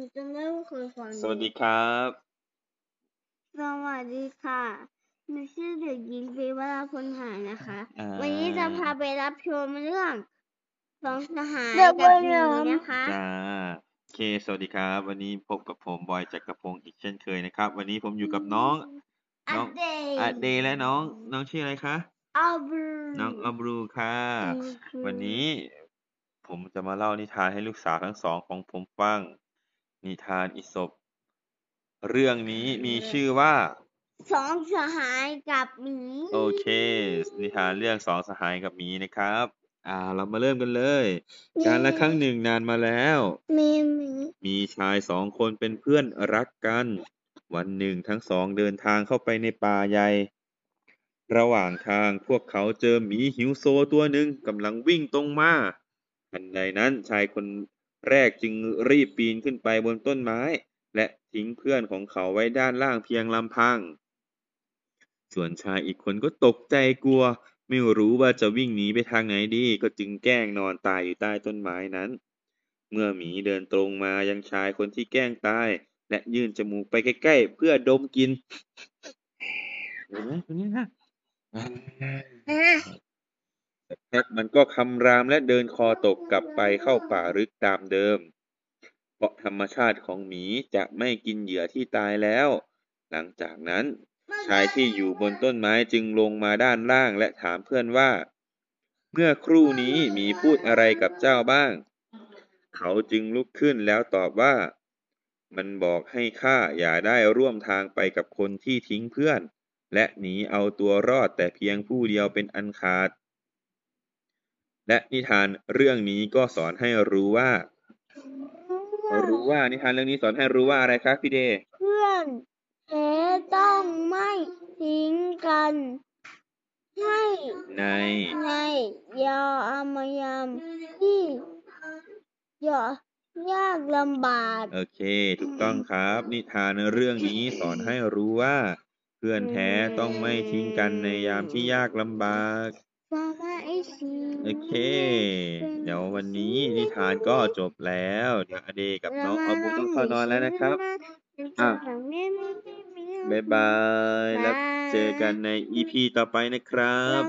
ก่อนสวัสดีครับ สวัสดีค่ะหนูชื่อเด็กหญิงปีวราพลหานะคะ อ่า วันนี้จะพาไปรับชมเรื่องสองสหายเด็กกับวัยหมีรุ่นนะคะ จ้าโอเค สวัสดีครับ วันนี้พบกับผมบอยจักรพงศ์อีกเช่นเคยนะครับ วันนี้ผมอยู่กับน้องอัน้อง ปเดตอาเดย์และน้อง น้องชื่ออะไรคะ อัลบรูน้องอับรูค่ะ อืมคือวันนี้ผมจะมาเล่านิทานให้ลูกสาวทั้งสองของผมฟัง นิทานอิศบเรื่องนี้มีชื่อว่า สองสหายกับหมี โอเค นิทานเรื่องสองสหายกับหมีนะครับ อ่า เรามาเริ่มกันเลยการละครั้งหนึ่งนานมาแล้ว มีหมีมีชายสองคนเป็นเพื่อนรักกัน วันหนึ่งทั้งสองเดินทางเข้าไปในป่าใหญ่ ระหว่างทางพวกเขาเจอหมีหิวโซตัวหนึ่งกำลังวิ่งตรงมาทันใดนั้นชายคน แรกจึงรีบปีนขึ้นไปบนต้นไม้ และทิ้งเพื่อนของเขาไว้ด้านล่างเพียงลำพัง ส่วนชายอีกคนก็ตกใจกลัว ไม่รู้ว่าจะวิ่งหนีไปทางไหนดีก็จึงแกล้งนอนตายอยู่ใต้ต้นไม้นั้น เมื่อหมีเดินตรงมายังชายคนที่แกล้งตาย และยื่นจมูกไปใกล้ๆ เพื่อดมกลินเห็นไหมตัวนี้นะสัก พักมันก็คำรามและเดินคอตกกลับไปเข้าป่าลึกตามเดิม เพราะธรรมชาติของหมีจะไม่กินเหยื่อที่ตายแล้ว หลังจากนั้น ชายที่อยู่บนต้นไม้จึงลงมาด้านล่างและถามเพื่อนว่า เมื่อครู่นี้หมีพูดอะไรกับเจ้าบ้าง เขาจึงลุกขึ้นแล้วตอบว่า มันบอกให้ข้าอย่าได้ร่วมทางไปกับคนที่ทิ้งเพื่อน และหนีเอาตัวรอดแต่เพียงผู้เดียวเป็นอันขาด และนิทานเรื่องนี้ก็สอนให้รู้ว่า รู้ว่านิทานเรื่องนี้สอนให้รู้ว่าอะไรครับพี่เดย์เพื่อนแท้ต้องไม่ทิ้งกัน ให้ในในยาอามายามที่ยายากลำบากโอเค ถูกต้องครับ นิทานเรื่องนี้สอนให้รู้ว่า เพื่อนแท้ต้องไม่ทิ้งกันในยามที่ยากลำบากฟังไอ้สี โอเค เดี๋ยววันนี้นิทานก็จบแล้ว เดี๋ยวอเดกับน้องอาบูต้องเข้านอนแล้วนะครับ อะบ๊ายบาย แล้วเจอกันใน EP ต่อไปนะครับ